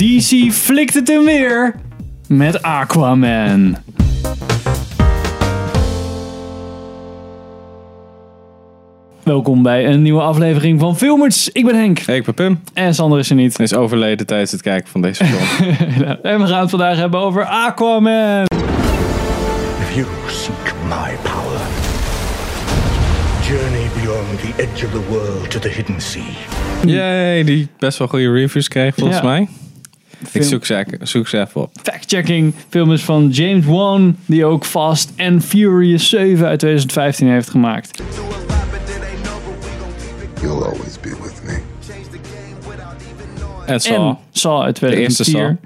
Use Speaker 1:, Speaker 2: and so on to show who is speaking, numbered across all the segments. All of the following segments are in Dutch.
Speaker 1: DC flikt het hem weer met Aquaman. Welkom bij een nieuwe aflevering van Filmers. Ik ben Henk
Speaker 2: Hey, ik ben Pim.
Speaker 1: en Sander is er niet.
Speaker 2: Hij is overleden tijdens het kijken van deze film.
Speaker 1: En we gaan het vandaag hebben over Aquaman.
Speaker 3: If you seek my power, journey beyond the edge of the world to the hidden sea.
Speaker 2: Yay, die best wel goede reviews kreeg volgens
Speaker 1: Ja.
Speaker 2: mij. Ik zoek ze, zoek ze even op.
Speaker 1: Fact-checking. Film is van James Wan, die ook Fast and Furious 7 uit 2015 heeft gemaakt.
Speaker 4: You'll always be with me.
Speaker 2: En
Speaker 1: En
Speaker 2: Saw.
Speaker 1: Saw uit
Speaker 2: De eerste
Speaker 1: 2004.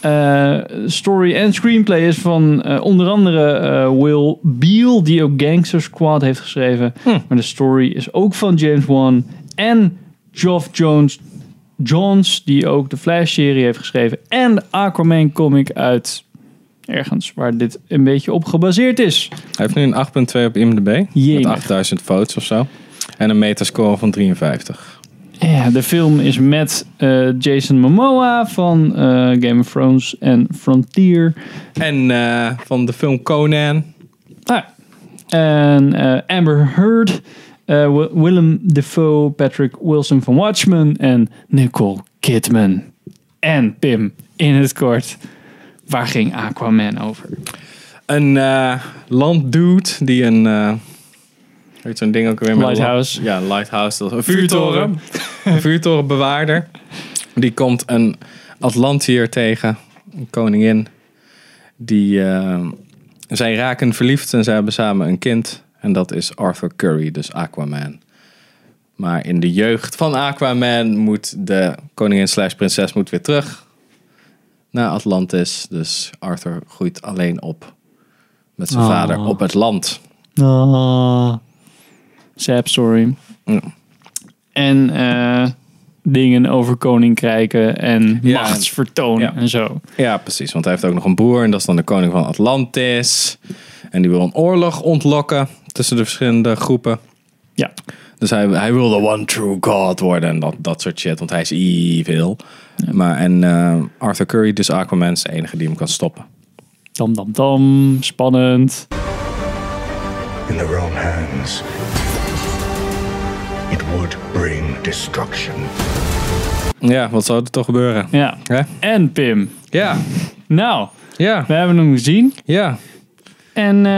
Speaker 1: Eh, story en screenplay is van eh, onder andere eh, Will Beal, die ook Gangster Squad heeft geschreven.
Speaker 2: Hm.
Speaker 1: Maar de story is ook van James Wan. En Geoff Jones Johns, die ook de Flash-serie heeft geschreven. En de Aquaman comic uit ergens waar dit een beetje op gebaseerd is.
Speaker 2: Hij heeft nu een 8.2 op IMDb.
Speaker 1: Jemig.
Speaker 2: Met 8000 votes of zo. En een metascore van 53.
Speaker 1: Ja, de film is met eh, Jason Momoa van eh, Game of Thrones en Frontier.
Speaker 2: En eh, van de film Conan.
Speaker 1: Ah, en Amber Heard, Wi- Willem Dafoe, Patrick Wilson van Watchmen en Nicole Kidman. En Pim, in het kort, waar ging Aquaman over?
Speaker 2: Een eh landdude die een... eh weet zo'n ding ook weer met
Speaker 1: Lighthouse.
Speaker 2: Ja, lighthouse. Dat een vuurtoren. een vuurtorenbewaarder. Die komt een Atlantier tegen. Een koningin. Die... zij raken verliefd en zij hebben samen een kind. En dat is Arthur Curry, dus Aquaman. Maar in de jeugd van Aquaman moet de koningin slash prinses moet weer terug naar Atlantis. Dus Arthur groeit alleen op met zijn
Speaker 1: Oh.
Speaker 2: vader op het land.
Speaker 1: Ah, sad story.
Speaker 2: Ja.
Speaker 1: En eh, dingen over koninkrijken en
Speaker 2: Ja.
Speaker 1: machtsvertoon
Speaker 2: Ja.
Speaker 1: en zo.
Speaker 2: Ja, precies. Want hij heeft ook nog een broer en dat is dan de koning van Atlantis. En die wil een oorlog ontlokken tussen de verschillende groepen.
Speaker 1: Ja.
Speaker 2: Dus hij, hij wil de one true god worden en dat, dat soort shit, want hij is evil. Maar, en eh, Arthur Curry, dus Aquaman, is de enige die hem kan stoppen.
Speaker 1: Dam, dam, dam. Spannend.
Speaker 3: In the wrong hands, it would bring destruction.
Speaker 2: Ja, wat zou er toch gebeuren?
Speaker 1: Ja.
Speaker 2: Hè?
Speaker 1: En Pim.
Speaker 2: Ja,
Speaker 1: Nou,
Speaker 2: ja,
Speaker 1: we hebben hem gezien.
Speaker 2: ja.
Speaker 1: En eh,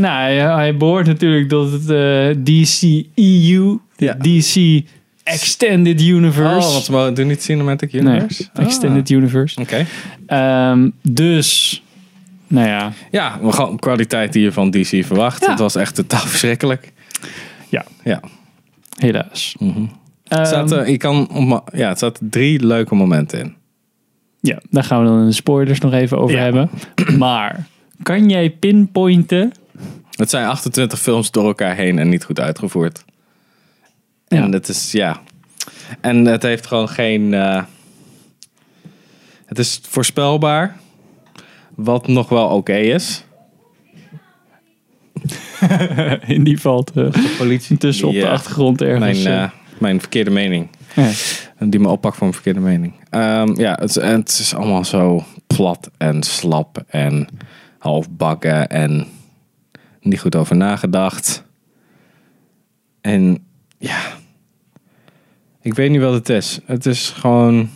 Speaker 1: nou, hij, hij behoort natuurlijk tot het eh, DC-EU, de
Speaker 2: Ja.
Speaker 1: DC Extended Universe.
Speaker 2: Oh, want ze mogen- doen niet Cinematic
Speaker 1: nee,
Speaker 2: Universe? Ah,
Speaker 1: Extended Universe.
Speaker 2: Oké.
Speaker 1: Ehm, dus, nou ja,
Speaker 2: Ja, we gaan kwaliteit die je van DC verwacht.
Speaker 1: Ja.
Speaker 2: Het was echt totaal verschrikkelijk.
Speaker 1: ja,
Speaker 2: Ja.
Speaker 1: helaas.
Speaker 2: Het staat, eh, je kan, ja, het staat drie leuke momenten in.
Speaker 1: ja, daar gaan we dan in de spoilers nog even over
Speaker 2: Ja.
Speaker 1: hebben. Maar, kan jij pinpointen?
Speaker 2: Het zijn 28 films door elkaar heen en niet goed uitgevoerd. En
Speaker 1: Ja.
Speaker 2: het is, ja. En het heeft gewoon geen. eh, het is voorspelbaar. Wat nog wel oké is.
Speaker 1: In die valt eh,
Speaker 2: Politie.
Speaker 1: tussen op de achtergrond ergens.
Speaker 2: Mijn,
Speaker 1: eh.
Speaker 2: mijn verkeerde mening.
Speaker 1: Ja.
Speaker 2: Die me oppakt voor een verkeerde mening. Ehm, ja, het, het is allemaal zo plat en slap en halfbakken en niet goed over nagedacht. En ja, ik weet niet wat het is. Het is gewoon.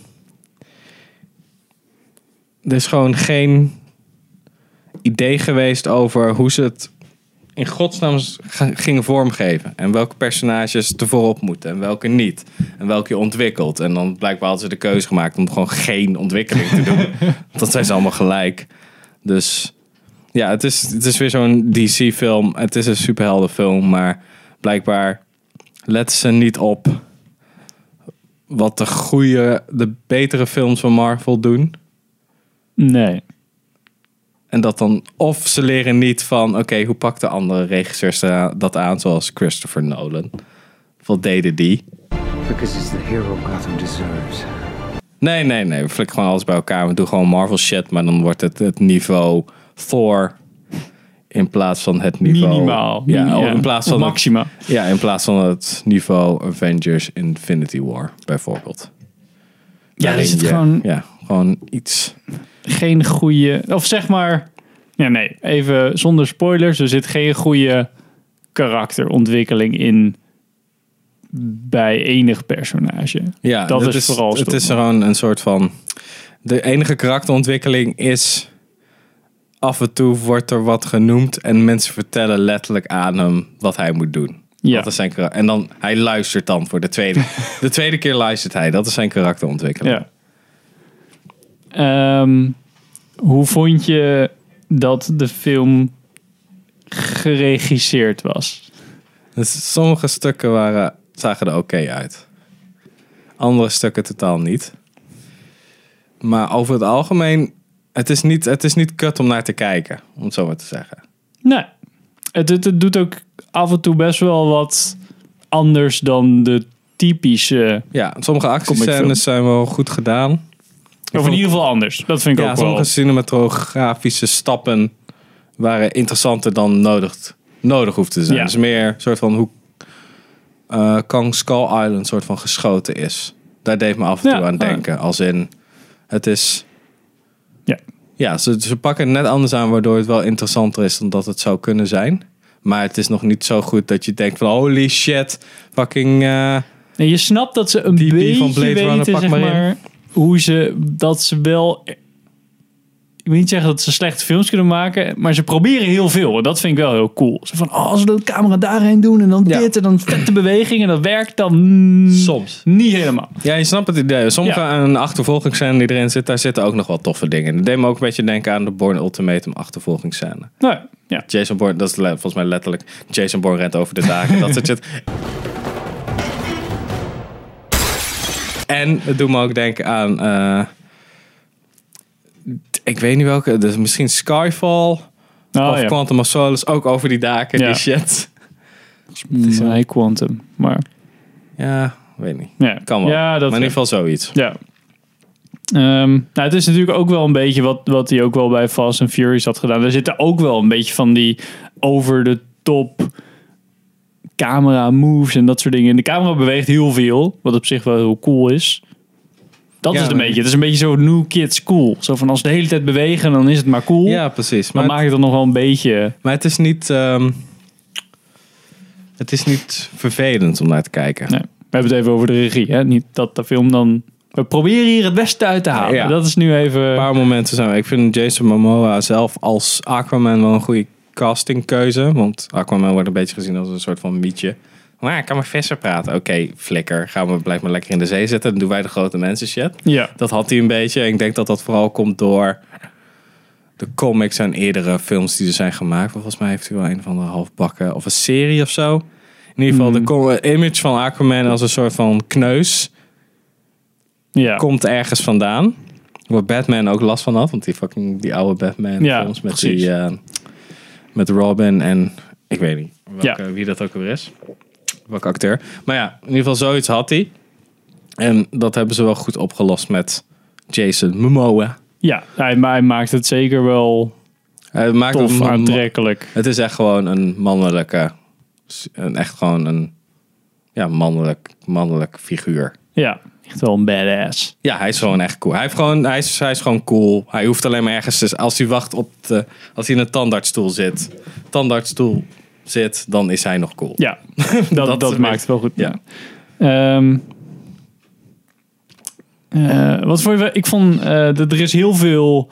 Speaker 2: Er is gewoon geen idee geweest over hoe ze het in godsnaam gingen vormgeven. En welke personages er voorop moeten en welke niet. En welke je ontwikkelt. En dan blijkbaar hadden ze de keuze gemaakt om gewoon geen ontwikkeling te doen. dat zijn ze allemaal gelijk. Dus ja, het is, het is weer zo'n DC-film. Het is een superheldenfilm, maar blijkbaar letten ze niet op wat de goede, de betere films van Marvel doen.
Speaker 1: Nee.
Speaker 2: En dat dan, of ze leren niet van, oké, hoe pakt de andere regisseurs da- dat aan, zoals Christopher Nolan. Wat deden die?
Speaker 5: Because he's the hero Gotham deserves.
Speaker 2: Nee, nee, nee, we flikken gewoon alles bij elkaar. We doen gewoon Marvel shit, maar dan wordt het het niveau Thor in plaats van het niveau...
Speaker 1: Minimaal.
Speaker 2: Ja, in plaats van
Speaker 1: Of
Speaker 2: het,
Speaker 1: maxima.
Speaker 2: ja, in plaats van het niveau Avengers Infinity War, bijvoorbeeld.
Speaker 1: Ja, is het
Speaker 2: je-
Speaker 1: gewoon...
Speaker 2: Ja, Gewoon iets.
Speaker 1: geen goede. Of zeg maar. Ja, nee, even zonder spoilers. Er zit geen goede karakterontwikkeling in. bij enig personage.
Speaker 2: Ja,
Speaker 1: Dat is vooral
Speaker 2: Het is gewoon een soort van. De enige karakterontwikkeling is. Af en toe wordt er wat genoemd en mensen vertellen letterlijk aan hem wat hij moet doen.
Speaker 1: Ja.
Speaker 2: Dat is zijn karakter. En dan, hij luistert dan voor de tweede. de tweede keer luistert hij. Dat is zijn karakterontwikkeling.
Speaker 1: Ja. Ehm, hoe vond je dat de film geregisseerd was?
Speaker 2: Dus sommige stukken waren, zagen er oké uit. Andere stukken totaal niet. Maar over het algemeen, het is niet, het is niet kut om naar te kijken. Om het zo maar te zeggen.
Speaker 1: Nee. Het, het, het doet ook af en toe best wel wat anders dan de typische.
Speaker 2: Ja, sommige actiescènes zijn wel goed gedaan.
Speaker 1: Of in ieder geval anders. Dat vind ik
Speaker 2: Ja,
Speaker 1: ook wel.
Speaker 2: sommige cinematografische stappen waren interessanter dan nodig, nodig hoeft te zijn.
Speaker 1: Ja.
Speaker 2: Dus meer een soort van hoe eh Kong Skull Island soort van geschoten is. Daar deed me af en
Speaker 1: Ja,
Speaker 2: toe aan denken. Als in, het is...
Speaker 1: Ja.
Speaker 2: Ze, ze pakken het net anders aan waardoor het wel interessanter is dan dat het zou kunnen zijn. Maar het is nog niet zo goed dat je denkt van holy shit, fucking...
Speaker 1: En je snapt dat ze een
Speaker 2: Die-
Speaker 1: beetje
Speaker 2: van Blade
Speaker 1: weten,
Speaker 2: Runner,
Speaker 1: zeg
Speaker 2: maar
Speaker 1: maar, hoe ze dat ze wel. Ik wil niet zeggen dat ze slechte films kunnen maken, maar ze proberen heel veel. En dat vind ik wel heel cool. Zo van, oh, als we de camera daarheen doen en dan
Speaker 2: Ja.
Speaker 1: dit en dan vette beweging en dat werkt dan
Speaker 2: Soms.
Speaker 1: niet helemaal.
Speaker 2: Ja, je snapt het idee. Sommige
Speaker 1: Ja.
Speaker 2: een achtervolgingsscène die erin zit, daar zitten ook nog wel toffe dingen. Dat deed me ook een beetje denken aan de Born Ultimatum achtervolgingsscène.
Speaker 1: Nou, ja.
Speaker 2: Jason Bourne, dat is volgens mij letterlijk Jason Bourne rent over de daken. dat soort shit. En het doet me ook denken aan, eh, ik weet niet welke, dus misschien Skyfall
Speaker 1: Oh,
Speaker 2: of
Speaker 1: ja.
Speaker 2: Quantum of Solace, ook over die daken,
Speaker 1: Ja.
Speaker 2: die shit.
Speaker 1: Nee, Quantum. Maar
Speaker 2: Ja, weet niet.
Speaker 1: ja,
Speaker 2: Kan wel.
Speaker 1: Ja, dat
Speaker 2: maar in ieder geval zoiets.
Speaker 1: Ja. Ehm, nou, het is natuurlijk ook wel een beetje wat, wat hij ook wel bij Fast and Furious had gedaan. Er zitten ook wel een beetje van die over de top camera moves en dat soort dingen. De camera beweegt heel veel, wat op zich wel heel cool is. Dat
Speaker 2: Ja,
Speaker 1: is een beetje. Het is een beetje zo new kids cool. Zo van als ze de hele tijd bewegen, dan is het maar cool.
Speaker 2: Ja, precies.
Speaker 1: dan
Speaker 2: Maar
Speaker 1: maakt het dan nog wel een beetje.
Speaker 2: Maar het is niet. ehm, het is niet vervelend om naar te kijken.
Speaker 1: Nee, we hebben het even over de regie. Hè? Niet dat de film dan. We proberen hier het beste uit te halen.
Speaker 2: Ja.
Speaker 1: Dat is nu even.
Speaker 2: Een paar momenten zijn. Ik vind Jason Momoa zelf als Aquaman wel een goede castingkeuze. Want Aquaman wordt een beetje gezien als een soort van mietje. Maar ik kan met vissen praten. Oké, flikker. Gaan we blijf maar lekker in de zee zitten. Dan doen wij de grote mensen shit.
Speaker 1: Ja.
Speaker 2: Dat had hij een beetje. En ik denk dat dat vooral komt door de comics en eerdere films die er zijn gemaakt. Volgens mij heeft hij wel een van de halfbakken of een serie of zo. In ieder geval, de com- image van Aquaman als een soort van kneus
Speaker 1: ja.
Speaker 2: komt ergens vandaan. Waar Batman ook last van had. Want die fucking die oude Batman
Speaker 1: Ja,
Speaker 2: films met,
Speaker 1: precies.
Speaker 2: die, eh, met Robin en ik weet niet welke, wie dat ook weer is. Welke acteur. Maar ja, in ieder geval zoiets had hij. En dat hebben ze wel goed opgelost met Jason Momoa.
Speaker 1: Ja, hij, maar hij maakt het zeker wel
Speaker 2: Hij maakt
Speaker 1: tof, aantrekkelijk.
Speaker 2: Het is echt gewoon een mannelijke, een, echt gewoon een ja, mannelijk, mannelijk figuur.
Speaker 1: Ja, echt wel een badass.
Speaker 2: Ja, hij is gewoon echt cool. Hij, heeft gewoon, hij, is, hij is gewoon cool. Hij hoeft alleen maar ergens... als hij wacht op de... Als hij in een tandartsstoel zit... Tandartsstoel zit, dan is hij nog cool.
Speaker 1: Ja, dat, dat, maakt het wel goed.
Speaker 2: Ja.
Speaker 1: Ehm, eh, wat vond je? Ik vond eh, dat er is heel veel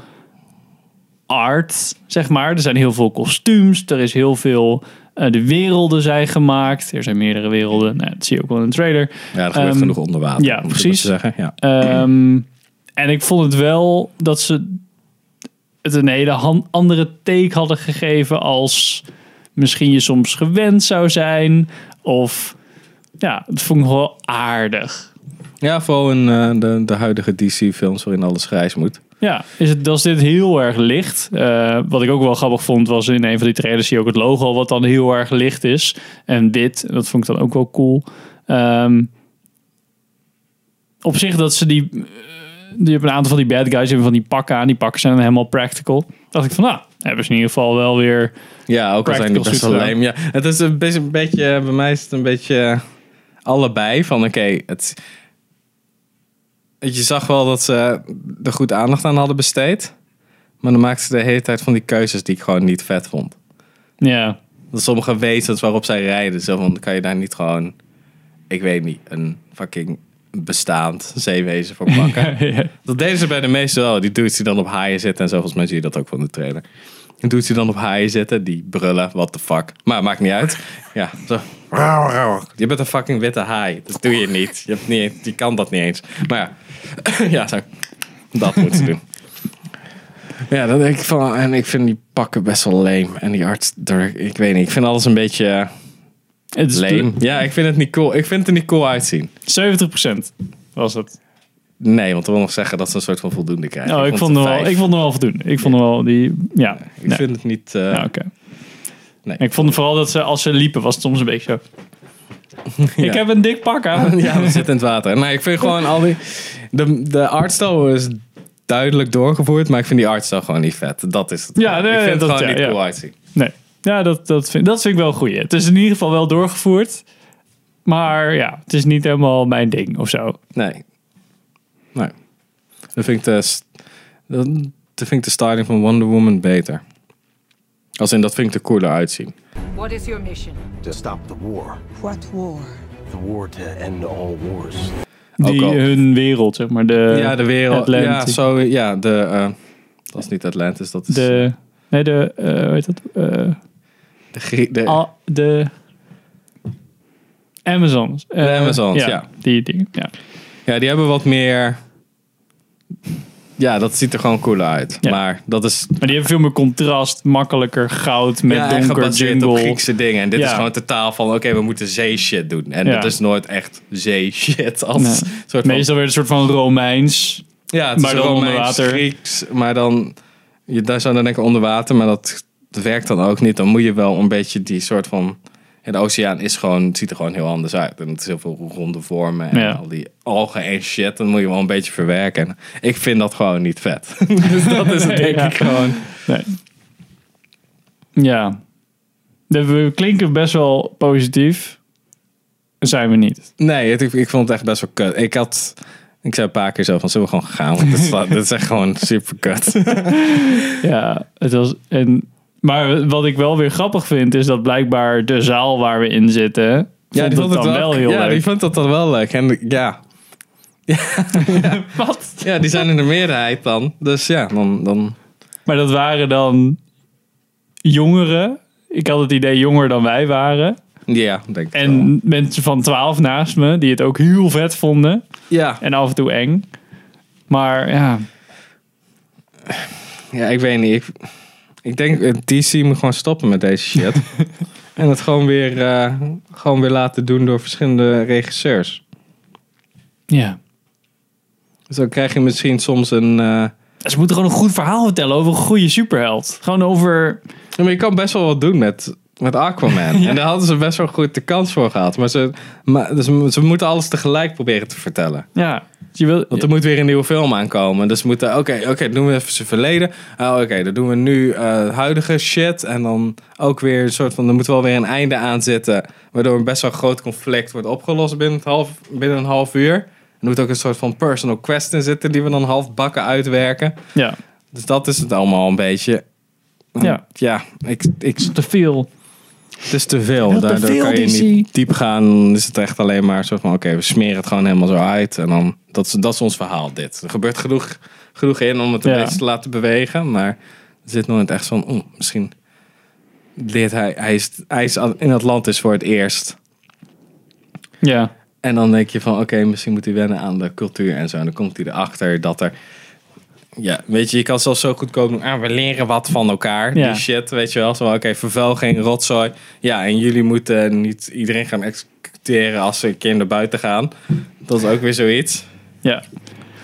Speaker 1: art, zeg maar. Er zijn heel veel kostuums. Er is heel veel. eh, de werelden zijn gemaakt. Er zijn meerdere werelden. Nou, dat zie je ook wel in de trailer.
Speaker 2: Ja, er gebeurt
Speaker 1: Ehm,
Speaker 2: genoeg onder water.
Speaker 1: ja, precies.
Speaker 2: te zeggen. Ja.
Speaker 1: Ehm, en ik vond het wel dat ze het een hele andere take hadden gegeven als misschien je soms gewend zou zijn. Of ja, dat vond ik wel aardig.
Speaker 2: ja, vooral in eh, de, de huidige DC-films waarin alles grijs moet.
Speaker 1: Ja, is het, was dit heel erg licht. Eh, wat ik ook wel grappig vond, was in een van die trailers zie je ook het logo, wat dan heel erg licht is. En dit, dat vond ik dan ook wel cool. Ehm, op zich dat ze die, eh, die hebben een aantal van die bad guys hebben van die pakken aan. Die pakken zijn helemaal practical. Dacht ik van, nou, hebben ze in ieder geval wel weer.
Speaker 2: Ja, ook al zijn die best wel. Ja, het is een beetje, een beetje... Bij mij is het een beetje allebei. Van oké, het... je zag wel dat ze er goed aandacht aan hadden besteed. Maar dan maakten ze de hele tijd van die keuzes die ik gewoon niet vet vond.
Speaker 1: Ja.
Speaker 2: Dat sommige wezens waarop zij rijden, zo van, kan je daar niet gewoon, ik weet niet, een fucking bestaand zeewezen voor pakken.
Speaker 1: ja.
Speaker 2: Dat deden ze bij de meeste wel. Die dudes die dan op haaien zitten en zo. Volgens mij zie je dat ook van de trailer. Die dudes die dan op haaien zitten, die brullen, what the fuck. Maar maakt niet uit. Ja, zo. Je bent een fucking witte haai. Dat doe je niet. Je, hebt niet, je kan dat niet eens. Maar ja, ja zo. dat moeten ze doen. Ja, dan denk ik van, en ik vind die pakken best wel leem. En die arts, ik weet niet, ik vind alles een beetje
Speaker 1: Het is
Speaker 2: leem. Ja, ik vind het niet cool. Ik vind het er niet cool uitzien.
Speaker 1: 70% was het.
Speaker 2: Nee, want dat wil nog zeggen dat ze een soort van voldoende krijgen.
Speaker 1: Oh, ik, vond hem wel, ik vond hem wel voldoende. Ik vond hem wel die. Ja,
Speaker 2: Ik
Speaker 1: nee.
Speaker 2: vind het niet. eh,
Speaker 1: Ja, oké.
Speaker 2: nee.
Speaker 1: Ik vond vooral dat ze, als ze liepen, was het soms een beetje zo. Ik heb een dik pak aan.
Speaker 2: Ja, we zitten in het water. Nee, ik vind gewoon al die. De, de artstyle is duidelijk doorgevoerd, maar ik vind die artstyle gewoon niet vet. Dat is het.
Speaker 1: Ja, nee,
Speaker 2: ik vind het
Speaker 1: dat-
Speaker 2: gewoon niet cool uitzien.
Speaker 1: Nee. Ja, dat, dat, vind, dat vind ik wel goed. Het is in ieder geval wel doorgevoerd. Maar ja, het is niet helemaal mijn ding of zo.
Speaker 2: Nee. Nee. Dan vind ik de, dan vind ik de styling van Wonder Woman beter. Als in dat vind ik er cooler uitzien.
Speaker 6: What is your mission?
Speaker 3: To stop the war.
Speaker 6: What war?
Speaker 3: The war to end all wars.
Speaker 1: Die,
Speaker 2: al.
Speaker 1: hun wereld, zeg maar. De,
Speaker 2: ja, de wereld. Ja, zo, ja, de. eh, dat is niet Atlantis, dat is.
Speaker 1: De, nee, de, eh hoe heet dat? Eh,
Speaker 2: de, de
Speaker 1: Al- de Amazons. Eh,
Speaker 2: Amazons, ja.
Speaker 1: Die dingen, ja.
Speaker 2: Ja, die hebben wat meer. Ja, dat ziet er gewoon cooler uit.
Speaker 1: Ja.
Speaker 2: Maar dat is
Speaker 1: Maar die hebben veel meer contrast, makkelijker goud met
Speaker 2: ja,
Speaker 1: donker
Speaker 2: gebaseerd op
Speaker 1: jungle.
Speaker 2: Griekse dingen. En dit
Speaker 1: Ja.
Speaker 2: is gewoon totaal van, oké, we moeten zee-shit doen. En dat is nooit echt zee-shit. Als
Speaker 1: Nee.
Speaker 2: soort van,
Speaker 1: Meestal weer een soort van Romeins.
Speaker 2: ja, het
Speaker 1: maar
Speaker 2: is Romeins,
Speaker 1: water.
Speaker 2: Grieks, maar dan... Je, daar zou dan denken onder water, maar dat, dat werkt dan ook niet. Dan moet je wel een beetje die soort van... Ja, de oceaan is gewoon, het ziet er gewoon heel anders uit. En het is heel veel ronde vormen en
Speaker 1: Ja.
Speaker 2: al die algen en shit. Dan moet je wel een beetje verwerken. En ik vind dat gewoon niet vet. dus dat is het denk
Speaker 1: Ja.
Speaker 2: ik gewoon.
Speaker 1: Nee. Ja. De- We klinken best wel positief. Zijn we niet.
Speaker 2: Nee, het- ik, ik vond het echt best wel kut. Ik had... Ik zei een paar keer zo van, zullen we gewoon gaan? Want dit, is, dit is echt gewoon super kut.
Speaker 1: Ja, het was. En, maar wat ik wel weer grappig vind, is dat blijkbaar de zaal waar we in zitten.
Speaker 2: Ja, die vond
Speaker 1: het dan wel heel
Speaker 2: ja,
Speaker 1: leuk.
Speaker 2: die vond dat dan wel leuk. En ja,
Speaker 1: Wat?
Speaker 2: ja, die zijn in de meerderheid dan. Dus ja, dan... dan
Speaker 1: Maar dat waren dan jongeren. Ik had het idee jonger dan wij waren.
Speaker 2: ja, denk ik wel.
Speaker 1: En mensen van 12 naast me, die het ook heel vet vonden.
Speaker 2: Ja,
Speaker 1: En af en toe eng. Maar ja,
Speaker 2: ja, ik weet niet. Ik, ik denk, eh, DC moet gewoon stoppen met deze shit. en het gewoon weer, eh, gewoon weer laten doen door verschillende regisseurs.
Speaker 1: ja.
Speaker 2: Zo krijg je misschien soms een... eh,
Speaker 1: Ze moeten gewoon een goed verhaal vertellen over een goede superheld. Gewoon over...
Speaker 2: Ja, maar je kan best wel wat doen met, met Aquaman. En daar hadden ze best wel goed de kans voor gehad. Maar, ze, maar dus ze moeten alles tegelijk proberen te vertellen.
Speaker 1: Ja, je wil...
Speaker 2: Want er moet weer een nieuwe film aankomen. Dus we moeten, oké, oké, doen we even zijn verleden. Ah, oké, dan doen we nu eh, huidige shit. En dan ook weer een soort van, er moet wel weer een einde aan zitten. Waardoor een best wel groot conflict wordt opgelost binnen, het half, binnen een half uur. Er moet ook een soort van personal quest in zitten die we dan half bakken uitwerken.
Speaker 1: Ja,
Speaker 2: Dus dat is het allemaal een beetje.
Speaker 1: Ja.
Speaker 2: Ja, ik, ik,
Speaker 1: te veel.
Speaker 2: Het is te veel.
Speaker 1: Veel,
Speaker 2: kan je niet diep gaan. Dan is het echt alleen maar soort van... Oké, we smeren het gewoon helemaal zo uit. En dan... Dat is, dat is ons verhaal, dit. Er gebeurt genoeg, genoeg in om het een
Speaker 1: Ja.
Speaker 2: beetje te laten bewegen. Maar er zit nog niet echt van... oeh, misschien leert hij... Hij is, hij is in Atlantis voor het eerst.
Speaker 1: Ja,
Speaker 2: En dan denk je van... Oké, misschien moet hij wennen aan de cultuur en zo. En dan komt hij erachter dat er... Ja, weet je, je kan zelfs zo goedkoop doen. Ah, we leren wat van elkaar.
Speaker 1: Ja.
Speaker 2: Die shit, weet je wel. Zo, oké, vervuil geen rotzooi. Ja, en jullie moeten niet iedereen gaan executeren als ze een keer naar buiten gaan. Dat is ook weer zoiets.
Speaker 1: ja.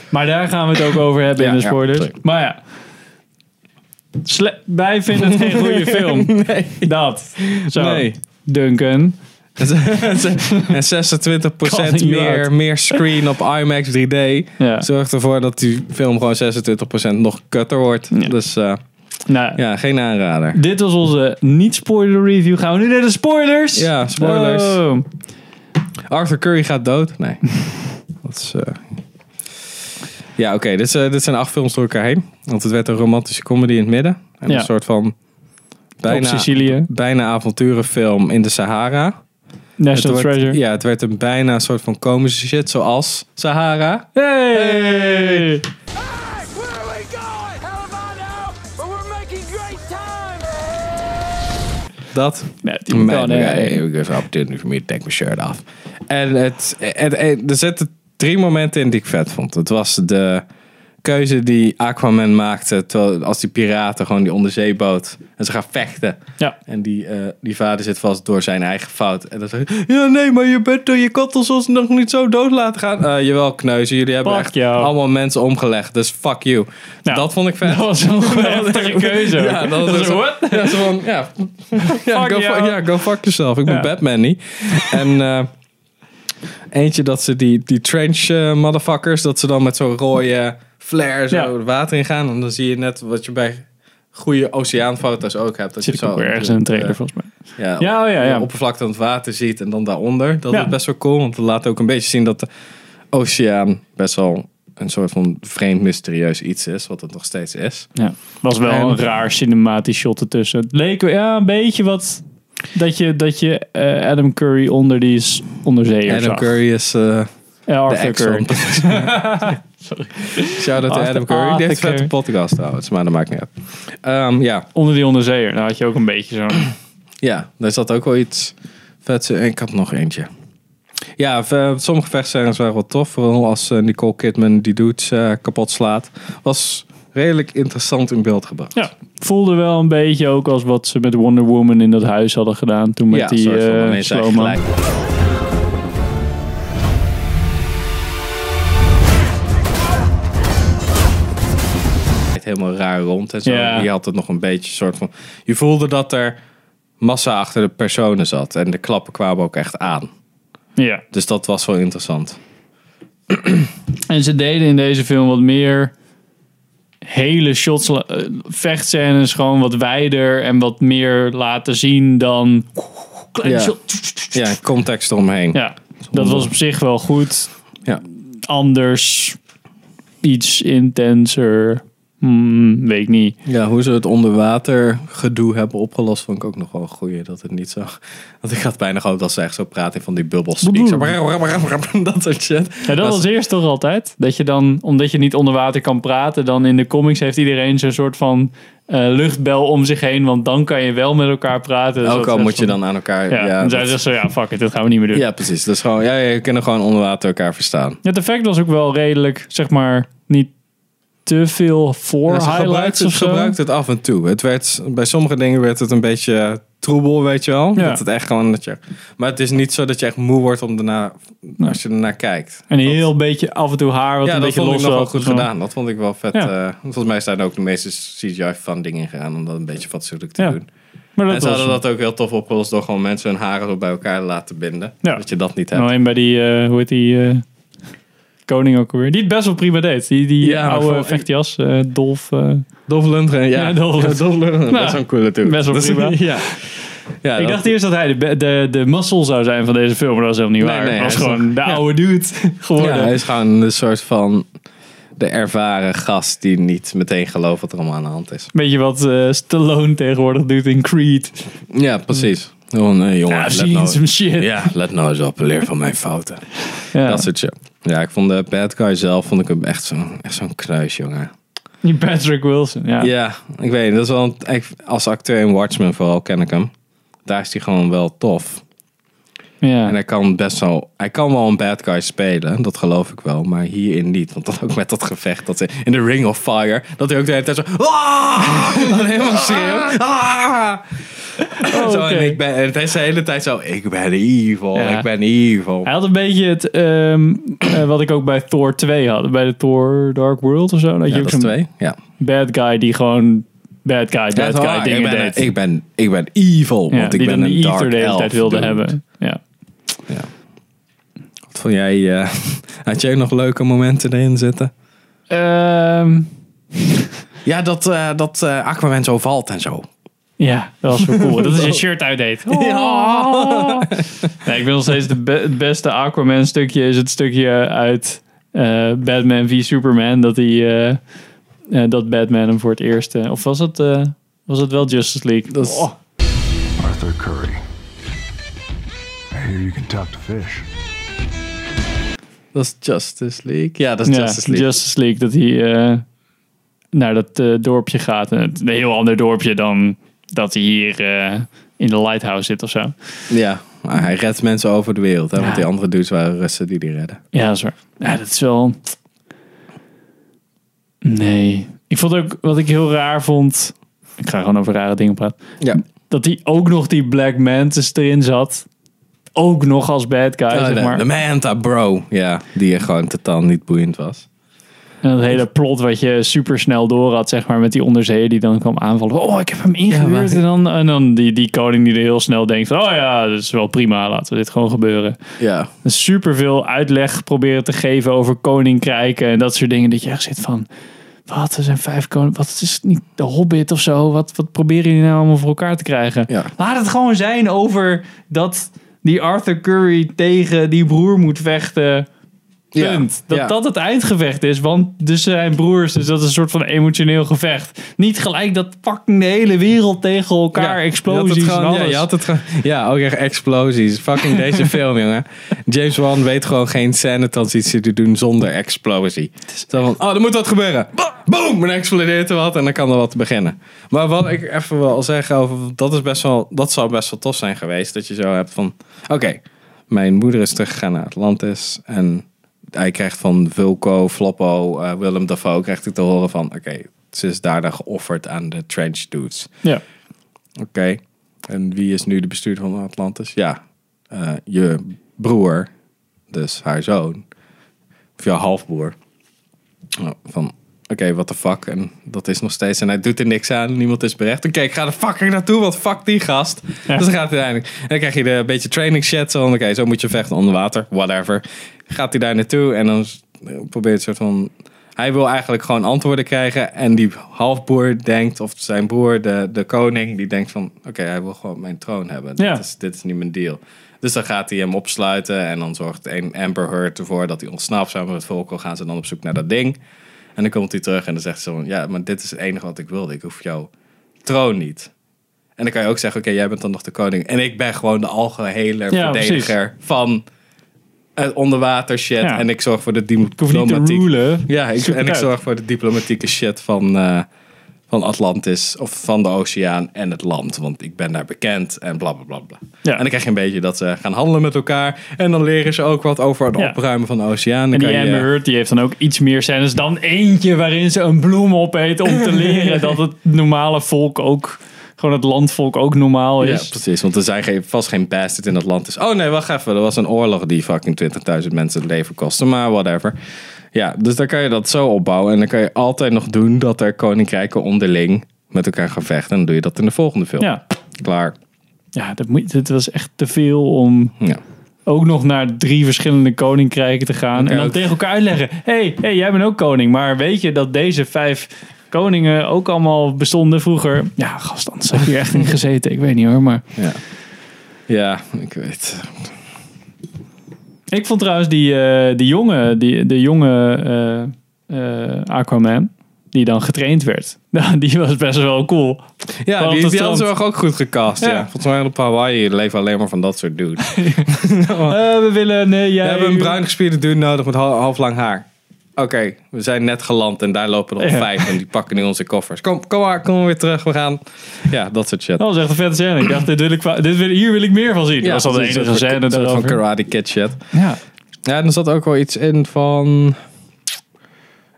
Speaker 1: Maar daar gaan we het ook over hebben
Speaker 2: Ja,
Speaker 1: in de spoilers. maar ja. Sle- wij vinden het geen goede film.
Speaker 2: Nee.
Speaker 1: Dat. Zo.
Speaker 2: Nee.
Speaker 1: Duncan.
Speaker 2: en 26%
Speaker 1: Calling you
Speaker 2: meer, meer screen op IMAX 3D
Speaker 1: Ja.
Speaker 2: zorgt ervoor dat die film gewoon 26% nog kutter wordt.
Speaker 1: Ja.
Speaker 2: Dus eh,
Speaker 1: Nou,
Speaker 2: ja, geen aanrader.
Speaker 1: Dit was onze niet-spoiler review. Gaan we nu naar de spoilers?
Speaker 2: Ja, spoilers.
Speaker 1: Oh.
Speaker 2: Arthur Curry gaat dood? Nee. dat is... eh, Ja, oké. dit, eh, dit zijn acht films door elkaar heen. Want het werd een romantische comedy in het midden. En
Speaker 1: Ja.
Speaker 2: een soort van bijna, bijna avonturenfilm in de Sahara.
Speaker 1: National Treasure.
Speaker 2: Ja, het werd een bijna soort van komische shit zoals Sahara.
Speaker 1: Hey!
Speaker 7: Where are we going? Hell if I know, but we're making great time.
Speaker 2: Dat.
Speaker 1: Nee, die kan,
Speaker 2: hey, an opportunity for me to take my shirt off. En het, het, het- er zitten drie momenten in die ik vet vond. Het was de keuze die Aquaman maakte terwijl, als die piraten gewoon die onderzeeboot en ze gaan vechten.
Speaker 1: Ja.
Speaker 2: En die, eh, die vader zit vast door zijn eigen fout. En dan zegt hij, ja nee, maar je bent door je kottels ons nog niet zo dood laten gaan. Eh, jawel, kneuzen. Jullie hebben
Speaker 1: Fuck
Speaker 2: echt
Speaker 1: jou.
Speaker 2: allemaal mensen omgelegd. Dus fuck you.
Speaker 1: Ja.
Speaker 2: Dat vond ik vet.
Speaker 1: Dat was een heftige keuze. ook.
Speaker 2: Ja, dat was
Speaker 1: zo, what?
Speaker 2: Ja, zo van, ja. Ja,
Speaker 1: Fuck
Speaker 2: go, ja, go fuck yourself. Ik ben. Batman niet. En eh, eentje dat ze die, die trench motherfuckers, dat ze dan met zo'n rode flare zo
Speaker 1: Ja.
Speaker 2: het water ingaan. En dan zie je net wat je bij goede oceaanfoto's ook hebt. Dat
Speaker 1: Zit
Speaker 2: je
Speaker 1: ook
Speaker 2: zo
Speaker 1: weer ergens in een trailer volgens mij.
Speaker 2: ja,
Speaker 1: Ja, oh ja, ja.
Speaker 2: de oppervlakte van het water ziet en dan daaronder. Dat
Speaker 1: Ja.
Speaker 2: is best wel cool, want het laat ook een beetje zien dat de oceaan best wel een soort van vreemd mysterieus iets is, wat het nog steeds is.
Speaker 1: Ja. Was wel
Speaker 2: En-
Speaker 1: een raar cinematisch shot ertussen. Het leek wel- ja, een beetje wat dat je, dat je eh, Adam Curry onder die s- onderzeeër
Speaker 2: Adam
Speaker 1: zag.
Speaker 2: Curry is eh,
Speaker 1: Ja,
Speaker 2: de ex
Speaker 1: Curry.
Speaker 2: Sorry. Shout out to Adam Curry. Die heeft een vette podcast trouwens, maar dat maakt niet uit. Ehm, ja.
Speaker 1: Onder die onderzeeër. Daar had je ook een beetje zo'n...
Speaker 2: ja, daar zat ook wel iets vets in. Ik had nog eentje. Ja, eh, sommige vechtscènes waren wel tof. Vooral als eh, Nicole Kidman die dudes eh, kapot slaat. Was redelijk interessant in beeld gebracht.
Speaker 1: Ja, voelde wel een beetje ook als wat ze met Wonder Woman in dat huis hadden gedaan. Toen met
Speaker 2: Ja,
Speaker 1: die
Speaker 2: soort van, rond en zo.
Speaker 1: Ja.
Speaker 2: Die had het nog een beetje soort van... Je voelde dat er massa achter de personen zat. En de klappen kwamen ook echt aan.
Speaker 1: Ja.
Speaker 2: Dus dat was wel interessant.
Speaker 1: En ze deden in deze film wat meer hele shots, eh, vechtscènes gewoon wat wijder en wat meer laten zien dan kleine
Speaker 2: Ja.
Speaker 1: shot.
Speaker 2: Ja, context eromheen.
Speaker 1: Ja, dat was op zich wel goed.
Speaker 2: Ja.
Speaker 1: Anders, iets intenser, hmm, weet ik niet.
Speaker 2: Ja, hoe ze het onderwater gedoe hebben opgelost, vond ik ook nog wel een goeie. Dat het niet zo. Want ik had bijna gehoopt dat ze echt zo praten van die bubbels. dat soort shit.
Speaker 1: Ja, dat
Speaker 2: Was-
Speaker 1: eerst toch altijd. Dat je dan, omdat je niet onder water kan praten, dan in de comics heeft iedereen zo'n soort van eh, luchtbel om zich heen. Want dan kan je wel met elkaar praten. Dus
Speaker 2: Ook
Speaker 1: dat
Speaker 2: al moet je
Speaker 1: van-
Speaker 2: dan aan elkaar.
Speaker 1: Ja,
Speaker 2: Ja,
Speaker 1: zegt zo, ja, fuck it, dat gaan we niet meer doen.
Speaker 2: ja precies. Dus gewoon, ja, je kunnen gewoon onder water elkaar verstaan.
Speaker 1: Het effect was ook wel redelijk, zeg maar, niet te veel voor
Speaker 2: Ja, ze
Speaker 1: highlights
Speaker 2: gebruikt het,
Speaker 1: of zo.
Speaker 2: gebruikt het af en toe. Het werd, bij sommige dingen werd het een beetje troebel, weet je wel.
Speaker 1: Ja.
Speaker 2: Dat het echt gewoon dat je. Maar het is niet zo dat je echt moe wordt om daarna, als je ernaar kijkt.
Speaker 1: En een heel beetje af en toe haar wat
Speaker 2: ja,
Speaker 1: een
Speaker 2: dat
Speaker 1: beetje
Speaker 2: vond ik nog wel goed
Speaker 1: zo.
Speaker 2: gedaan. Dat vond ik wel vet.
Speaker 1: Ja.
Speaker 2: eh, volgens mij zijn er ook de meeste CGI-funding in gegaan om dat een beetje fatsoenlijk te doen.
Speaker 1: Maar
Speaker 2: En
Speaker 1: dat
Speaker 2: ze
Speaker 1: was
Speaker 2: hadden dat ook heel tof opgelost door gewoon mensen hun haren zo bij elkaar te laten binden. Dat je dat niet hebt.
Speaker 1: alleen bij die, eh, hoe heet die, eh, koning ook alweer. Die het best wel prima deed. Die, die
Speaker 2: Ja,
Speaker 1: oude vechtjas, eh Dolf. eh,
Speaker 2: Dolph Lundgren, ja.
Speaker 1: Ja, Dolph Lundgren. Nou,
Speaker 2: best wel een coole dude.
Speaker 1: best wel prima.
Speaker 2: ja. ja,
Speaker 1: ik dacht eerst dat hij de, de, de muscle zou zijn van deze film, maar dat was helemaal niet
Speaker 2: Nee,
Speaker 1: waar.
Speaker 2: nee,
Speaker 1: was
Speaker 2: hij is
Speaker 1: gewoon de oude dude geworden.
Speaker 2: Ja, hij is gewoon een soort van de ervaren gast die niet meteen gelooft wat er allemaal aan de hand is.
Speaker 1: Beetje wat eh, Stallone tegenwoordig doet in Creed.
Speaker 2: Ja, precies. Gewoon, eh, jongen,
Speaker 1: Ja,
Speaker 2: let nou,
Speaker 1: some shit.
Speaker 2: ja, let nou eens op, leer van mijn fouten.
Speaker 1: Ja.
Speaker 2: Dat soort shit. Ja, ik vond de bad guy zelf vond ik hem echt zo'n echt zo'n kruis, jongen.
Speaker 1: Die Patrick Wilson, ja.
Speaker 2: Ja. ik weet niet. Dat is wel een, als acteur in Watchmen vooral ken ik hem. Daar is hij gewoon wel tof.
Speaker 1: Ja.
Speaker 2: En hij kan best wel, hij kan wel een bad guy spelen, dat geloof ik wel, maar hierin niet. Want dan ook met dat gevecht dat hij in de Ring of Fire, dat hij ook de hele tijd zo, ah! Dan helemaal schreeuwt. Ah!
Speaker 1: Oh,
Speaker 2: zo, en, ik ben, en het is de hele tijd zo, ik ben evil,
Speaker 1: Ja.
Speaker 2: ik ben evil.
Speaker 1: Hij had een beetje het, ehm, eh, wat ik ook bij Thor 2 had. Bij de Thor Dark World of zo. Dat je
Speaker 2: Ja,
Speaker 1: ook
Speaker 2: dat is
Speaker 1: zo'n
Speaker 2: twee. Ja.
Speaker 1: bad guy die gewoon bad guy, bad
Speaker 2: Ja,
Speaker 1: guy
Speaker 2: ah,
Speaker 1: dingen
Speaker 2: ik, ben,
Speaker 1: deed.
Speaker 2: ik, ben, ik ben evil, want ik
Speaker 1: die
Speaker 2: ben een
Speaker 1: de
Speaker 2: dark
Speaker 1: ether de hele
Speaker 2: elf
Speaker 1: tijd wilde hebben. Ja.
Speaker 2: Wat vond jij, eh, had jij nog leuke momenten erin zitten?
Speaker 1: Ehm,
Speaker 2: Ja, dat, eh, dat eh, Aquaman zo valt en zo.
Speaker 1: ja, dat was wel cool. dat is een shirt uitdeed. Oh. Nee, ik vind nog steeds de be- het beste Aquaman stukje is het stukje uit Batman v Superman, dat hij dat Batman hem voor het eerst, of was het, eh, was het wel Justice League?
Speaker 2: Dat is-
Speaker 1: Oh,
Speaker 4: hear you can talk to fish.
Speaker 2: Dat is Justice League. Ja, dat is
Speaker 1: ja,
Speaker 2: Justice League.
Speaker 1: Justice League, dat hij eh, naar dat eh, dorpje gaat. En het- een heel ander dorpje dan dat hij hier eh, in de lighthouse zit of zo.
Speaker 2: Ja, maar hij redt mensen over de wereld. Hè,
Speaker 1: Ja.
Speaker 2: Want die andere dudes waren Russen die die redden.
Speaker 1: Ja, dat is waar. Ja, dat is wel... Nee. Ik vond ook, wat ik heel raar vond... Ik ga gewoon over rare dingen praten.
Speaker 2: Ja.
Speaker 1: Dat hij ook nog die Black Mantis erin zat. Ook nog als bad guy,
Speaker 2: Oh,
Speaker 1: zeg
Speaker 2: de,
Speaker 1: maar.
Speaker 2: de Manta Bro. Ja, die gewoon totaal niet boeiend was.
Speaker 1: En dat hele plot wat je super snel door had, zeg maar, met die onderzeeër die dan kwam aanvallen. Oh, ik heb hem ingehuurd. en dan, en dan die, die koning die er heel snel denkt van, oh ja, dat is wel prima, laten we dit gewoon gebeuren.
Speaker 2: Ja.
Speaker 1: Super veel uitleg proberen te geven over koninkrijken en dat soort dingen. Dat je echt zit van, wat, er zijn vijf koningen, wat is het niet de Hobbit of zo? Wat, wat proberen jullie nou allemaal voor elkaar te krijgen?
Speaker 2: Ja.
Speaker 1: Laat het gewoon zijn over dat die Arthur Curry tegen die broer moet vechten. Punt. Dat
Speaker 2: Ja.
Speaker 1: dat het eindgevecht is. Want dus zijn broers, dus dat is een soort van emotioneel gevecht. Niet gelijk dat fucking de hele wereld tegen elkaar,
Speaker 2: Ja,
Speaker 1: explosies en
Speaker 2: ja, je had het gewoon, ja, ook echt explosies. Fucking deze film, jongen. James Wan weet gewoon geen scène transitie te doen zonder explosie. Zo van, oh, er moet wat gebeuren. Boom! En dan explodeert er wat en dan kan er wat beginnen. Maar wat ik even wil zeggen over, dat is best wel, dat zou best wel tof zijn geweest. Dat je zo hebt van, oké, mijn moeder is teruggegaan naar Atlantis en hij krijgt van Vulco, Floppo, eh, Willem Dafoe, krijgt hij te horen van, oké, ze is daarna geofferd aan de trench dudes.
Speaker 1: Ja.
Speaker 2: Oké. En wie is nu de bestuurder van Atlantis? Ja, eh, je broer, dus haar zoon, of jouw halfbroer. Oh, van, oké, what the fuck? En dat is nog steeds, en hij doet er niks aan, niemand is berecht. Oké, ik ga er fucking naartoe, want fuck die gast. Dus dan gaat hij uiteindelijk, en dan krijg je de een beetje training shit, zo oké, zo moet je vechten onder water, whatever. Gaat hij daar naartoe en dan probeert een soort van hij wil eigenlijk gewoon antwoorden krijgen. En die halfbroer denkt, of zijn broer, de, de koning, die denkt van... Oké, hij wil gewoon mijn troon hebben.
Speaker 1: Ja.
Speaker 2: Dit, is, dit is niet mijn deal. Dus dan gaat hij hem opsluiten. En dan zorgt een Amber Heard ervoor dat hij ontsnapt. Samen met Volko gaan ze dan op zoek naar dat ding. En dan komt hij terug en dan zegt ze van... Ja, maar dit is het enige wat ik wilde. Ik hoef jouw troon niet. En dan kan je ook zeggen, oké, jij bent dan nog de koning. En ik ben gewoon de algehele
Speaker 1: Ja,
Speaker 2: verdediger van het onderwater shit.
Speaker 1: Ja.
Speaker 2: En ik zorg voor de
Speaker 1: Ik hoef niet te
Speaker 2: diplomatiek.
Speaker 1: rulen.
Speaker 2: Ja, ik, en ik zorg voor de diplomatieke shit van, eh, van Atlantis of van de oceaan en het land. Want ik ben daar bekend en bla bla bla. bla.
Speaker 1: Ja.
Speaker 2: En dan krijg je een beetje dat ze gaan handelen met elkaar. En dan leren ze ook wat over het
Speaker 1: Ja.
Speaker 2: opruimen van de oceaan. Dan
Speaker 1: En die
Speaker 2: kan je-
Speaker 1: Amber Heard die heeft dan ook iets meer scènes dan eentje waarin ze een bloem opeet om te leren dat het normale volk ook, gewoon het landvolk ook normaal
Speaker 2: Ja,
Speaker 1: is.
Speaker 2: precies. Want er zijn geen, vast geen bastard in Atlantis. Oh nee, wacht even. Er was een oorlog die fucking 20.000 mensen het leven kostte. Maar whatever. Ja, dus dan kan je dat zo opbouwen. En dan kan je altijd nog doen dat er koninkrijken onderling met elkaar gaan vechten. En dan doe je dat in de volgende film.
Speaker 1: Ja,
Speaker 2: Klaar.
Speaker 1: ja dat moet, het was echt te veel om
Speaker 2: Ja.
Speaker 1: ook nog naar drie verschillende koninkrijken te gaan. En dan
Speaker 2: ook-
Speaker 1: tegen elkaar uitleggen. hey, hey, jij bent ook koning. Maar weet je dat deze vijf koningen ook allemaal bestonden vroeger? Ja, gast, anders heb je hier echt in gezeten. Ik weet niet hoor, maar...
Speaker 2: Ja. Ja, ik weet.
Speaker 1: Ik vond trouwens die, eh, die jonge, die, de jonge eh, eh, Aquaman, die dan getraind werd. Nou, die was best wel cool.
Speaker 2: Ja, die, die hadden ze ook goed gecast. Ja.
Speaker 1: Ja.
Speaker 2: Volgens mij op Hawaii leven alleen maar van dat soort dudes.
Speaker 1: We willen, nee, jij...
Speaker 2: We hebben een bruin gespierde dude nodig met hal- half lang haar. Oké, we zijn net geland en daar lopen er al
Speaker 1: Ja.
Speaker 2: vijf en die pakken nu onze koffers. Kom, kom maar, kom maar weer terug, we gaan. Ja, dat soort shit.
Speaker 1: Dat was echt een vette scène. Ik dacht, dit wil ik, dit wil, hier wil ik meer van zien. dat was al de enige scène
Speaker 2: een soort van karate kid shit.
Speaker 1: Ja.
Speaker 2: Ja, en er zat ook wel iets in van...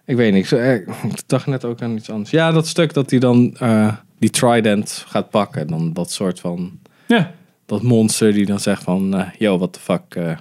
Speaker 2: Ik weet niet, ik, eh, ik dacht net ook aan iets anders. Ja, dat stuk dat hij dan eh, die trident gaat pakken. En dan dat soort van...
Speaker 1: ja.
Speaker 2: dat monster die dan zegt van, eh, yo, what the fuck.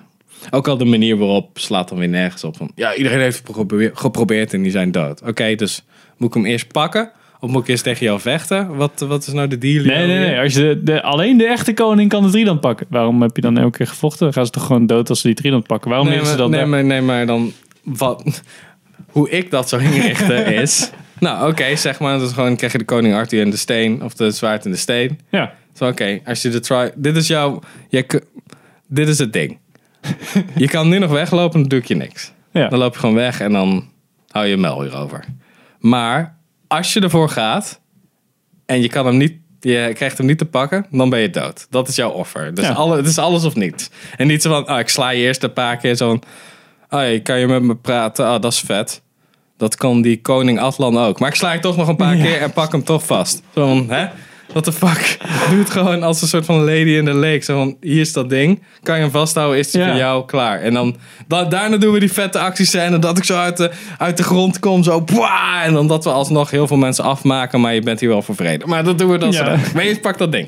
Speaker 2: Ook al de manier waarop slaat dan weer nergens op. Van, ja, iedereen heeft het geprobeer- geprobeerd en die zijn dood. Oké, dus moet ik hem eerst pakken? Of moet ik eerst tegen jou vechten? Wat, wat is nou de deal?
Speaker 1: Nee, nee, nee. Als je de, de, alleen de echte koning kan de driedant pakken. Waarom heb je dan elke keer gevochten? Dan gaan ze toch gewoon dood als ze die driedant pakken? Waarom
Speaker 2: Nee, maar,
Speaker 1: ze dan
Speaker 2: nee, maar, nee, maar dan... Wat, hoe ik dat zou inrichten is... Nou, oké, zeg maar. Dus gewoon krijg je de koning Arthur in de steen. Of de zwaard in de steen.
Speaker 1: Ja.
Speaker 2: Zo, oké, als je de try... Dit is jouw... ku- dit is het ding. je kan nu nog weglopen, dan doe ik je niks.
Speaker 1: Ja.
Speaker 2: Dan loop je gewoon weg en dan hou je mel hierover. Maar als je ervoor gaat en je kan hem niet, je krijgt hem niet te pakken, dan ben je dood. Dat is jouw offer. Dus
Speaker 1: Ja.
Speaker 2: alle, het is alles of niets. En niet zo van, ah, ik sla je eerst een paar keer zo van, oh, hey, kan je met me praten? Ah, dat is vet. Dat kan die koning Atlan ook. Maar ik sla je toch nog een paar keer en pak hem toch vast. Zo van, hè? What the fuck? Doe het gewoon als een soort van lady in the lake. Zo van, hier is dat ding. Kan je hem vasthouden, is het
Speaker 1: Ja.
Speaker 2: voor jou klaar. En dan, da- daarna doen we die vette acties en dat ik zo uit de, uit de grond kom. Zo, en dan dat we alsnog heel veel mensen afmaken. Maar je bent hier wel voor vrede. Maar dat doen we dan
Speaker 1: Ja.
Speaker 2: zo. Maar je pakt dat ding.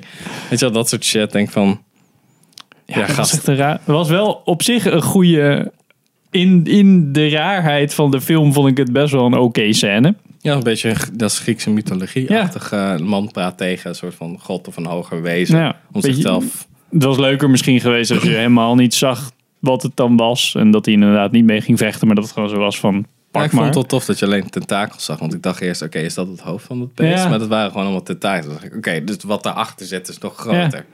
Speaker 2: Weet je wel, dat soort shit. Denk van, ja,
Speaker 1: dat was
Speaker 2: gast.
Speaker 1: echt een raar. Het was wel op zich een goede. In, in de raarheid van de film vond ik het best wel een oké scène.
Speaker 2: Ja, een beetje, dat is Griekse mythologie-achtig. eh, Een man praat tegen een soort van god of een hoger wezen.
Speaker 1: Ja,
Speaker 2: om
Speaker 1: beetje-
Speaker 2: zichzelf...
Speaker 1: Het was leuker misschien geweest als je helemaal niet zag wat het dan was. En dat hij inderdaad niet mee ging vechten, maar dat het gewoon zo was van.
Speaker 2: Ja,
Speaker 1: Pak
Speaker 2: ik vond het wel tof dat je alleen tentakels zag. Want ik dacht eerst, oké, is dat het hoofd van het beest?
Speaker 1: Ja.
Speaker 2: Maar dat waren gewoon allemaal tentakels. Oké, dus wat daarachter zit is nog groter.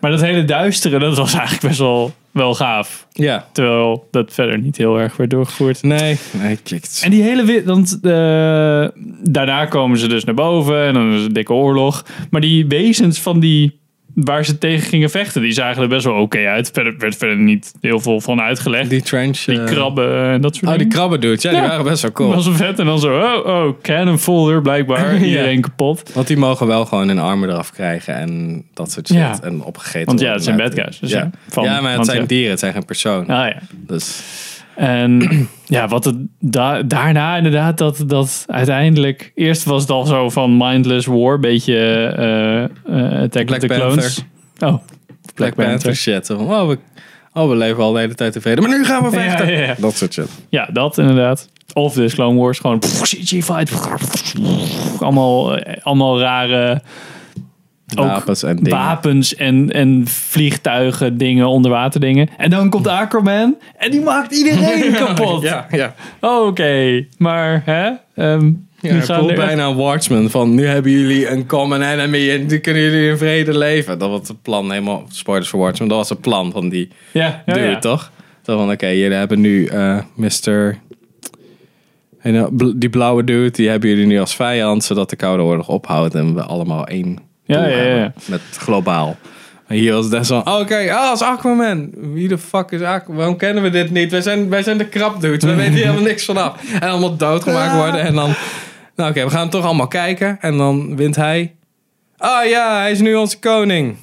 Speaker 1: Maar dat hele duistere, dat was eigenlijk best wel, wel gaaf.
Speaker 2: Ja.
Speaker 1: Terwijl dat verder niet heel erg werd doorgevoerd.
Speaker 2: Nee, nee, klikt.
Speaker 1: En die hele want eh, daarna komen ze dus naar boven en dan is het een dikke oorlog. Maar die wezens van die waar ze tegen gingen vechten, die zagen er best wel oké uit. Verder werd verder niet heel veel van uitgelegd.
Speaker 2: Die trench...
Speaker 1: Die
Speaker 2: eh,
Speaker 1: krabben en dat soort
Speaker 2: Oh, die
Speaker 1: dingen.
Speaker 2: krabben dudes. Ja, die waren best wel cool.
Speaker 1: Dat was vet en dan zo, oh, oh, cannon folder blijkbaar.
Speaker 2: Ja.
Speaker 1: Iedereen kapot.
Speaker 2: Want die mogen wel gewoon hun armen eraf krijgen en dat soort shit.
Speaker 1: Ja.
Speaker 2: En opgegeten
Speaker 1: Want ja, het zijn bad guys, dus
Speaker 2: ja.
Speaker 1: ja, van-
Speaker 2: ja, maar het
Speaker 1: want
Speaker 2: zijn dieren, het zijn geen persoon.
Speaker 1: Ah ja.
Speaker 2: Dus
Speaker 1: En ja, wat het da- daarna inderdaad, dat, dat uiteindelijk... Eerst was het al zo van mindless war, beetje eh eh Attack
Speaker 2: Black
Speaker 1: of the Clones.
Speaker 2: Panther.
Speaker 1: Oh,
Speaker 2: Black Panther shit. Zo van, oh, we, oh, we leven al de hele tijd tevreden. Maar nu gaan we vechten.
Speaker 1: Ja, ja, ja.
Speaker 2: Dat soort shit.
Speaker 1: Ja, dat inderdaad. Of dus Clone Wars, gewoon pff, CG fight. Pff, allemaal, eh, allemaal rare
Speaker 2: Wapens en dingen.
Speaker 1: wapens en, en vliegtuigen, dingen, onderwaterdingen. En dan komt Aquaman en die maakt iedereen kapot.
Speaker 2: Ja, ja.
Speaker 1: Oké, maar hè? Ehm,
Speaker 2: Ja, voelt
Speaker 1: er-
Speaker 2: bijna een Watchmen van nu hebben jullie een common enemy en nu kunnen jullie in vrede leven. Dat was het plan helemaal, spoilers voor Watchmen, dat was het plan van die
Speaker 1: Ja, ja,
Speaker 2: dude,
Speaker 1: ja.
Speaker 2: toch? Zo van oké, jullie hebben nu eh Mr. Bl- die blauwe dude, die hebben jullie nu als vijand, zodat de Koude Oorlog ophoudt en we allemaal één
Speaker 1: Ja, ja, ja.
Speaker 2: Met globaal. En hier was het echt zo van, oké, ah, als Aquaman. Wie de fuck is Aquaman? Waarom kennen we dit niet? Wij zijn, wij zijn de krap dudes. We weten hier helemaal niks vanaf. En allemaal doodgemaakt worden. En dan, nou oké, we gaan toch allemaal kijken. En dan wint hij. Ah ja, hij is nu onze koning.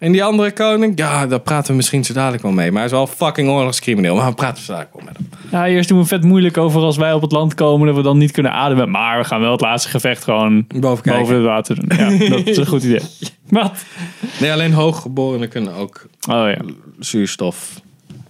Speaker 2: En die andere koning, ja, daar praten we misschien zo dadelijk wel mee. Maar hij is wel fucking oorlogscrimineel. Maar we praten zo dadelijk wel met hem.
Speaker 1: Ja, eerst doen we vet moeilijk over als wij op het land komen dat we dan niet kunnen ademen. Maar we gaan wel het laatste gevecht gewoon
Speaker 2: Boven
Speaker 1: boven het water doen. Ja, dat is een goed idee. Wat?
Speaker 2: Nee, alleen hooggeborenen kunnen ook
Speaker 1: Oh ja.
Speaker 2: zuurstof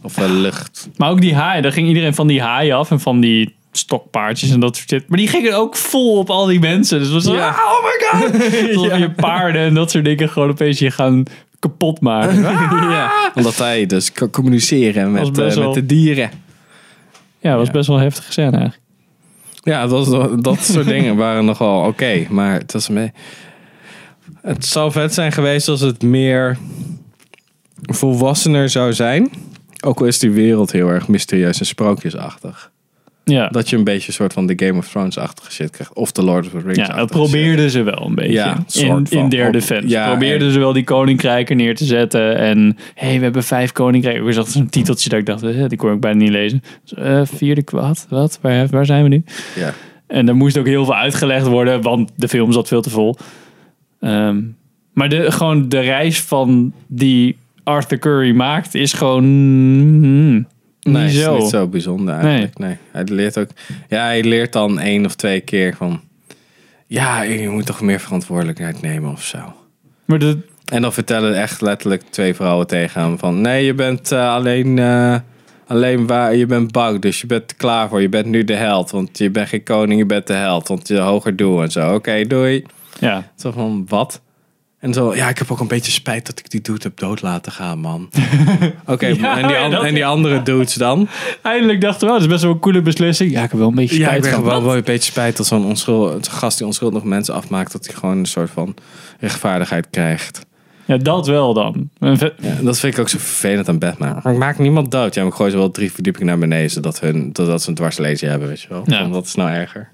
Speaker 2: of eh, lucht.
Speaker 1: Maar ook die haai, daar ging iedereen van die haai af en van die stokpaardjes en dat soort shit. Maar die gingen ook vol op al die mensen. Dus was zo,
Speaker 2: Ja.
Speaker 1: ah, oh my god. Alsof je paarden en dat soort dingen gewoon opeens je gaan kapot maken.
Speaker 2: Ja. Omdat hij dus kan communiceren met, eh,
Speaker 1: wel-
Speaker 2: met de dieren.
Speaker 1: Ja, dat was best wel een heftige scène eigenlijk.
Speaker 2: Ja, dat, was- dat soort dingen waren nogal oké. maar het was mee. Het zou vet zijn geweest als het meer volwassener zou zijn. Ook al is die wereld heel erg mysterieus en sprookjesachtig.
Speaker 1: Ja,
Speaker 2: Dat je een beetje een soort van de Game of Thrones-achtige shit krijgt. Of de Lord of the Rings.
Speaker 1: ja dat probeerden ze wel een beetje.
Speaker 2: Ja,
Speaker 1: in, in their defense.
Speaker 2: ja,
Speaker 1: probeerden
Speaker 2: en-
Speaker 1: ze wel die koninkrijken neer te zetten. En hey, we hebben vijf koninkrijken. Ik zag zo'n titeltje dat ik dacht, eh, die kon ik bijna niet lezen. Dus, eh, vierde kwaad, wat? Waar, waar zijn we nu?
Speaker 2: Ja.
Speaker 1: En er moest ook heel veel uitgelegd worden, want de film zat veel te vol. Ehm, maar de, gewoon de reis van die Arthur Curry maakt is gewoon mm,
Speaker 2: Nee,
Speaker 1: niet
Speaker 2: is
Speaker 1: zo.
Speaker 2: niet zo bijzonder eigenlijk. Nee. Hij leert ook. Ja, hij leert dan één of twee keer van. Ja, je moet toch meer verantwoordelijkheid nemen of zo.
Speaker 1: Maar de,
Speaker 2: En dan vertellen echt letterlijk twee vrouwen tegen hem van... Nee, je bent eh, alleen, eh, alleen waar, je bent bang, dus je bent er klaar voor. Je bent nu de held, want je bent geen koning, je bent de held. Want je hoger doel en zo. Oké, doei.
Speaker 1: ja,
Speaker 2: Zo van, wat? En zo, ja, ik heb ook een beetje spijt dat ik die dude heb dood laten gaan, man. Oké,
Speaker 1: Ja,
Speaker 2: en, die
Speaker 1: ja,
Speaker 2: an-
Speaker 1: dat-
Speaker 2: en die andere dudes dan?
Speaker 1: eindelijk dachten we, oh, dat is best wel een coole beslissing. Ja, ik heb wel een beetje
Speaker 2: Ja,
Speaker 1: spijt
Speaker 2: ik
Speaker 1: van.
Speaker 2: ben wel, wel een beetje spijt dat zo'n onschuld, een gast die onschuldig mensen afmaakt, dat hij gewoon een soort van rechtvaardigheid krijgt.
Speaker 1: Ja, dat wel dan.
Speaker 2: Ja, dat vind ik ook zo vervelend aan Batman. Maar ik maak niemand dood. Ja, maar ik gooi ze wel drie verdiepingen naar beneden, zodat, hun, zodat ze een dwarslaser hebben, weet je wel.
Speaker 1: Ja.
Speaker 2: Want dat is nou erger.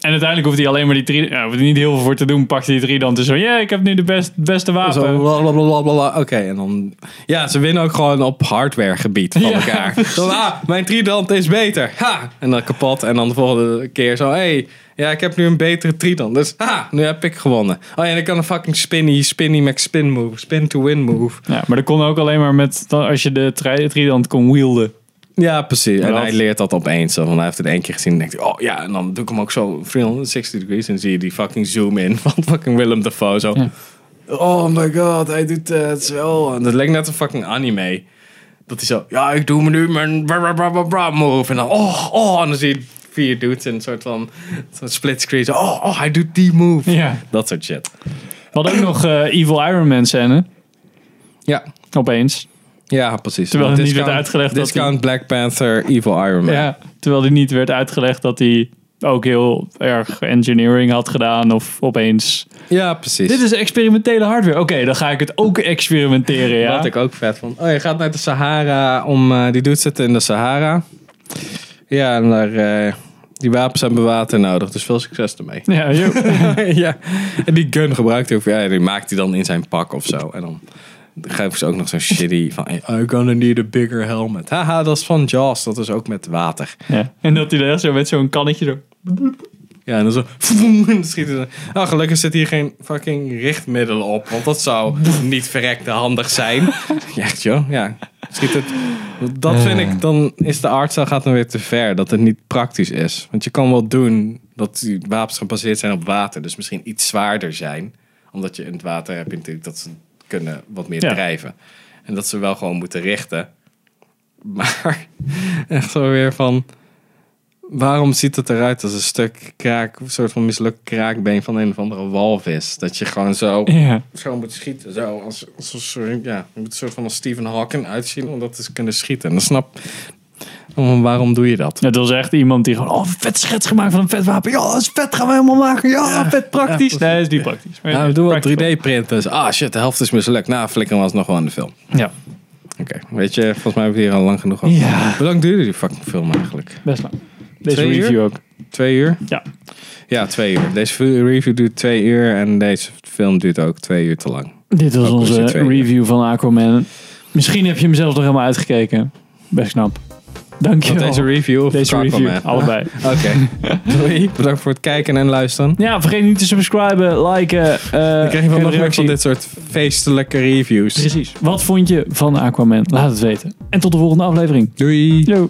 Speaker 1: En uiteindelijk hoeft hij alleen maar die drie... Ja, hoeft hij niet heel veel voor te doen. Pakt hij die drie dan te zo... Ja, ik heb nu de best, beste wapen.
Speaker 2: Zo, blablabla. Oké, en dan... Ja, ze winnen ook gewoon op hardware gebied van
Speaker 1: Ja,
Speaker 2: elkaar. Dan, ah, mijn trident is beter. Ha! En dan kapot. En dan de volgende keer zo, hey, ja, ik heb nu een betere trident. Dus, ha, nu heb ik gewonnen. Oh ja, en ik kan een fucking spinny, spinny max spin move. Spin to win move.
Speaker 1: Ja, maar dat kon ook alleen maar met... dan Als je de tri- trident kon wielden.
Speaker 2: Ja, precies. En hij leert dat opeens. Want hij heeft het één keer gezien en denkt hij, oh ja, en dan doe ik hem ook zo 360 degrees. En zie je die fucking zoom in van fucking Willem Dafoe zo.
Speaker 1: Ja.
Speaker 2: Oh my god, hij doet het zo. En dat lijkt net een fucking anime. Dat hij zo, ja, ik doe me nu mijn bra move. En dan, oh, oh, en dan zie je vier dudes in een soort van zo'n split screen. Zo, oh, oh, hij doet die move.
Speaker 1: Ja.
Speaker 2: Dat soort shit.
Speaker 1: We hadden ook nog eh, Evil Iron Man scène.
Speaker 2: Ja,
Speaker 1: Opeens.
Speaker 2: Ja precies.
Speaker 1: Terwijl het niet werd
Speaker 2: Discount-
Speaker 1: uitgelegd dat
Speaker 2: Discount Black Panther, Evil Iron Man.
Speaker 1: Ja, terwijl die niet werd uitgelegd dat hij ook heel erg engineering had gedaan. Of opeens...
Speaker 2: ja precies.
Speaker 1: Dit is experimentele hardware. Oké, dan ga ik het ook experimenteren, ja.
Speaker 2: Wat ik ook vet vond. Oh, je gaat naar de Sahara om... eh, die doet zitten in de Sahara. Ja, en daar... eh, die wapens hebben water nodig, dus veel succes ermee.
Speaker 1: Ja, joh.
Speaker 2: ja. En die gun gebruikt hij ook. Ja, die maakt hij dan in zijn pak of zo. En dan geven ze ook nog zo'n shitty van... I'm gonna need a bigger helmet. Haha, dat is van Jaws. Dat is ook met water.
Speaker 1: ja. En dat hij daar zo met zo'n kannetje zo...
Speaker 2: Ja, en dan zo... En dan schieten ze... Oh, gelukkig zit hier geen fucking richtmiddel op. Want dat zou niet verrekte handig zijn. Ja, echt joh. Ja, schiet het... Dat vind ik... Dan is de artstyle gaat dan weer te ver. Dat het niet praktisch is. Want je kan wel doen dat die wapens gebaseerd zijn op water. Dus misschien iets zwaarder zijn. Omdat je in het water hebt je natuurlijk dat ze kunnen wat meer
Speaker 1: Ja.
Speaker 2: drijven. En dat ze wel gewoon moeten richten. Maar echt zo weer van... Waarom ziet het eruit als een stuk kraak, een soort van mislukt kraakbeen van een of andere walvis? Dat je gewoon zo,
Speaker 1: Ja.
Speaker 2: zo moet schieten. Zo, als, als ja, je moet een soort van als Stephen Hawking uitzien om dat te kunnen schieten. En dan snap waarom doe je dat?
Speaker 1: Het was echt iemand die gewoon... Oh, vet schets gemaakt van een vet wapen. Ja, dat is vet. Gaan we helemaal maken. Ja, vet praktisch. nee, dat is niet praktisch. Maar
Speaker 2: Nou, we doen wel
Speaker 1: practical.
Speaker 2: 3D printen. Ah shit, de helft is mislukt. Nou, flikker was nog wel in de film.
Speaker 1: Ja,
Speaker 2: Oké, weet je, volgens mij hebben we hier al lang genoeg over.
Speaker 1: Ja.
Speaker 2: Hoe lang duurde die fucking film eigenlijk?
Speaker 1: best lang. Deze
Speaker 2: Twee uur?
Speaker 1: review ook.
Speaker 2: Twee uur?
Speaker 1: Ja.
Speaker 2: Ja, twee uur. Deze review duurt twee uur en deze film duurt ook twee uur te lang.
Speaker 1: Dit was
Speaker 2: Ook
Speaker 1: onze
Speaker 2: uur.
Speaker 1: review van Aquaman. Misschien heb je hem zelfs nog helemaal uitgekeken. Best knap. Dank je
Speaker 2: deze review of
Speaker 1: Deze
Speaker 2: Aquaman?
Speaker 1: review, allebei.
Speaker 2: Oké. Doei. Bedankt voor het kijken en luisteren.
Speaker 1: Ja, vergeet niet te subscriben, liken. eh
Speaker 2: Dan krijg je wel
Speaker 1: geef
Speaker 2: nog meer van dit soort feestelijke reviews.
Speaker 1: Precies. Wat vond je van Aquaman? Laat het weten. En tot de volgende aflevering.
Speaker 2: Doei.
Speaker 1: Yo.